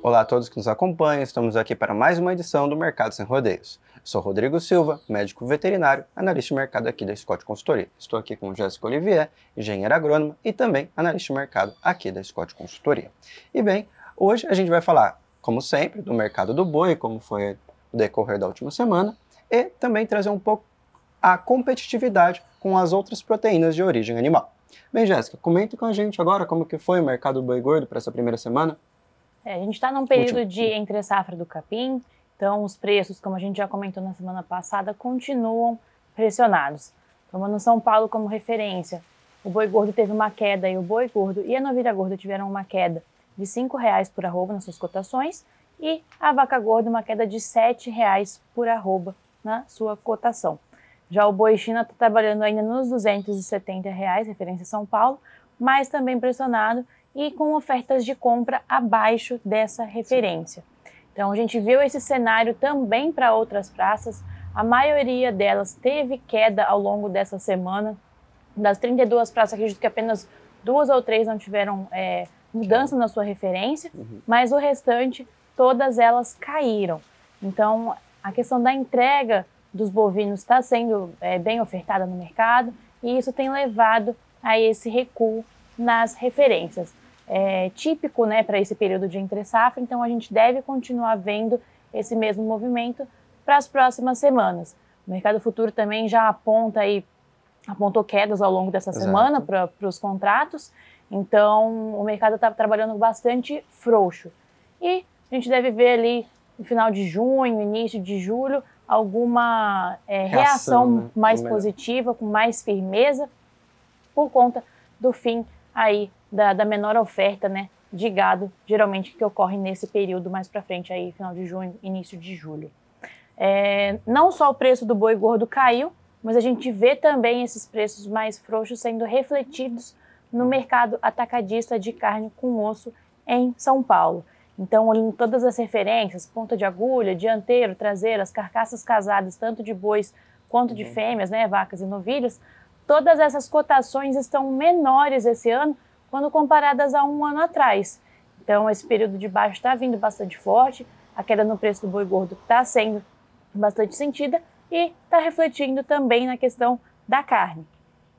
Olá a todos que nos acompanham, estamos aqui para mais uma edição do Mercado Sem Rodeios. Sou Rodrigo Silva, médico veterinário, analista de mercado aqui da Scott Consultoria. Estou aqui com Jéssica Olivier, engenheira agrônoma e também analista de mercado aqui da Scott Consultoria. E bem, hoje a gente vai falar, como sempre, do mercado do boi, como foi o decorrer da última semana, e também trazer um pouco a competitividade com as outras proteínas de origem animal. Bem, Jéssica, comente com a gente agora como que foi o mercado do boi gordo para essa primeira semana. É, a gente está num período de entre safra do capim, então os preços, como a gente já comentou na semana passada, continuam pressionados. Tomando São Paulo como referência, o boi gordo teve uma queda e o boi gordo e a novilha gorda tiveram uma queda de R$ 5,00 por arroba nas suas cotações e a vaca gorda uma queda de R$ 7,00 por arroba na sua cotação. Já o boi China está trabalhando ainda nos 270 reais, referência São Paulo, mas também pressionado e com ofertas de compra abaixo dessa referência. Então a gente viu esse cenário também para outras praças. A maioria delas teve queda ao longo dessa semana. Das 32 praças, acredito que apenas duas ou três não tiveram é, mudança na sua referência, uhum. mas o restante, todas elas caíram. Então a questão da entrega dos bovinos está sendo é, bem ofertada no mercado e isso tem levado a esse recuo nas referências é, típico né, para esse período de entre safra, então a gente deve continuar vendo esse mesmo movimento para as próximas semanas. O mercado futuro também já aponta aí, apontou quedas ao longo dessa Exato. semana para os contratos, então o mercado está trabalhando bastante frouxo. E a gente deve ver ali no final de junho, início de julho, alguma é, reação, reação né? mais positiva, com mais firmeza, por conta do fim aí da, da menor oferta né, de gado, geralmente que ocorre nesse período mais para frente, aí final de junho, início de julho. É, não só o preço do boi gordo caiu, mas a gente vê também esses preços mais frouxos sendo refletidos no mercado atacadista de carne com osso em São Paulo. Então, em todas as referências, ponta de agulha, dianteiro, traseiro, as carcaças casadas, tanto de bois quanto de uhum. fêmeas, né, vacas e novilhos, todas essas cotações estão menores esse ano quando comparadas a um ano atrás. Então, esse período de baixo está vindo bastante forte, a queda no preço do boi gordo está sendo bastante sentida e está refletindo também na questão da carne.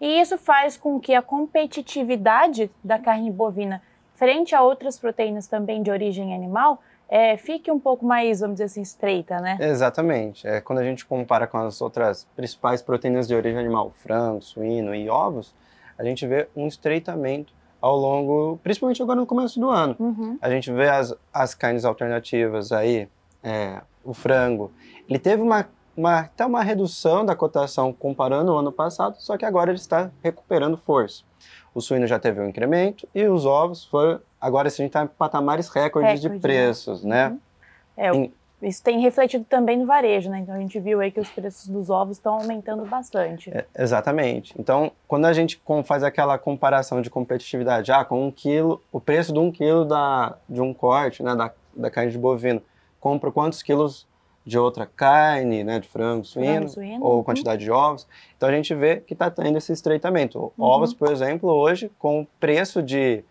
E isso faz com que a competitividade da carne bovina frente a outras proteínas também de origem animal é, fique um pouco mais, vamos dizer assim, estreita, né? Exatamente. É, quando a gente compara com as outras principais proteínas de origem animal, frango, suíno e ovos, a gente vê um estreitamento ao longo, principalmente agora no começo do ano. Uhum. A gente vê as, as carnes alternativas aí, é, o frango, ele teve uma, uma, até uma redução da cotação comparando o ano passado, só que agora ele está recuperando força. O suíno já teve um incremento e os ovos foram, agora a gente está em patamares recordes Recorde, de preços, né? né? É, em, isso tem refletido também no varejo, né? Então a gente viu aí que os preços dos ovos estão aumentando bastante. É, exatamente. Então, quando a gente faz aquela comparação de competitividade, ah, com um quilo, o preço de um quilo da, de um corte, né, da, da carne de bovino, compra quantos quilos de outra carne, né, de frango, suíno, frango, suíno ou uhum. quantidade de ovos. Então a gente vê que está tendo esse estreitamento. Uhum. Ovos, por exemplo, hoje com preço de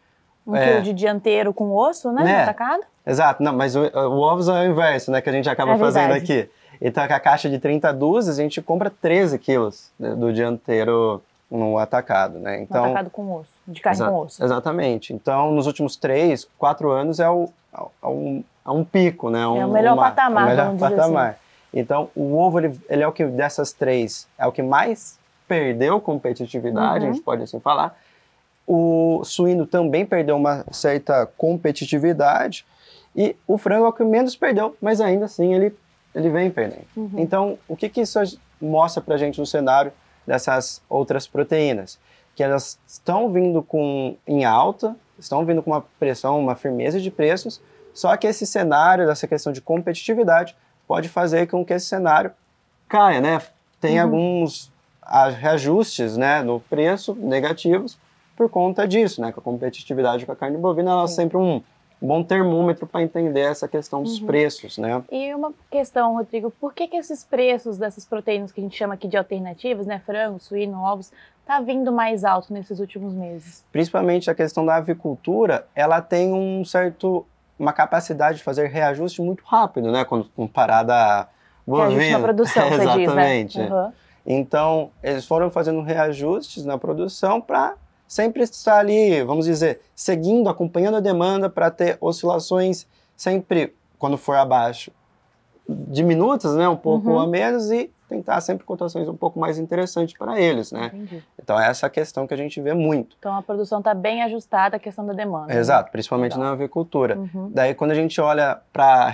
um é, quilo de dianteiro com osso, né, né? atacado. Exato, não, mas o, o ovos é o inverso, né, que a gente acaba é fazendo aqui. Então, com a caixa de 30 dúzias, a gente compra 13 quilos do dianteiro no atacado, né? Então, no atacado com osso, de carne com osso. Exatamente. Então, nos últimos 3, 4 anos é, o, é, um, é um pico, né? Um, é o melhor uma, patamar, o melhor patamar. Assim. Então, o ovo, ele, ele, é o que, dessas três, é o que mais perdeu competitividade, uhum. a gente pode assim falar. O suíno também perdeu uma certa competitividade, e o frango é o que menos perdeu, mas ainda assim ele, ele vem perdendo. Uhum. Então, o que, que isso mostra para a gente no cenário dessas outras proteínas? Que elas estão vindo com, em alta, estão vindo com uma pressão, uma firmeza de preços, só que esse cenário, dessa questão de competitividade, pode fazer com que esse cenário caia, né? Tem uhum. alguns reajustes né, no preço negativos por conta disso, né? Que a competitividade com a carne bovina ela é sempre um bom termômetro para entender essa questão dos uhum. preços, né? E uma questão, Rodrigo, por que, que esses preços dessas proteínas que a gente chama aqui de alternativas, né, frango, suíno, ovos, tá vindo mais alto nesses últimos meses? Principalmente a questão da avicultura, ela tem um certo uma capacidade de fazer reajuste muito rápido, né? Quando comparada a bovina. Na produção, você Exatamente. diz, né? Uhum. Então, eles foram fazendo reajustes na produção para sempre estar ali, vamos dizer, seguindo, acompanhando a demanda para ter oscilações sempre, quando for abaixo, diminutas, né, um pouco Uhum. a menos e tentar sempre cotações um pouco mais interessantes para eles, né? Entendi. Então, essa é a questão que a gente vê muito. Então a produção está bem ajustada à questão da demanda. né? Exato, principalmente Legal. na avicultura. Uhum. Daí, quando a gente olha para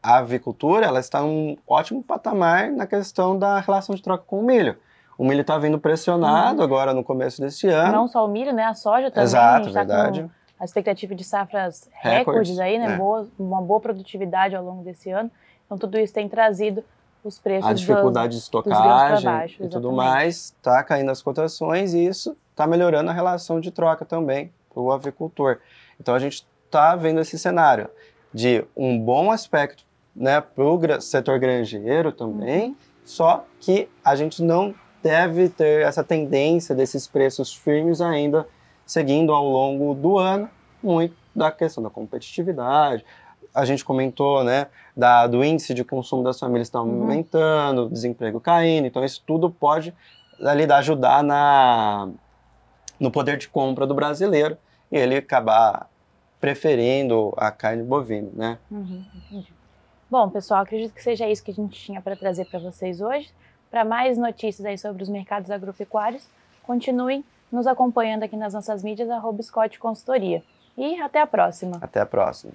a avicultura, ela está num ótimo patamar na questão da relação de troca com o milho. O milho está vindo pressionado agora no começo desse ano. Não só o milho, né? A soja também. a Exato, gente tá verdade. com a expectativa de safras Recordes, recordes aí, né? é. Boa, uma boa produtividade ao longo desse ano. Então tudo isso tem trazido os preços A dos- dificuldade de grãos pra estocagem baixo, e tudo mais está caindo as cotações e isso está melhorando a relação de troca também para o avicultor. Então a gente está vendo esse cenário de um bom aspecto né, para o setor granjeiro também, Uhum. só que a gente não deve ter essa tendência desses preços firmes ainda seguindo ao longo do ano, muito da questão da competitividade. A gente comentou, né, da, do índice de consumo das famílias está Uhum. aumentando, o desemprego caindo, então isso tudo pode ali ajudar na, no poder de compra do brasileiro e ele acabar preferindo a carne bovina, né? Uhum, entendi. Bom, pessoal, acredito que seja isso que a gente tinha para trazer para vocês hoje. Para mais notícias aí sobre os mercados agropecuários, continuem nos acompanhando aqui nas nossas mídias, arroba Scott Consultoria. E até a próxima! Até a próxima.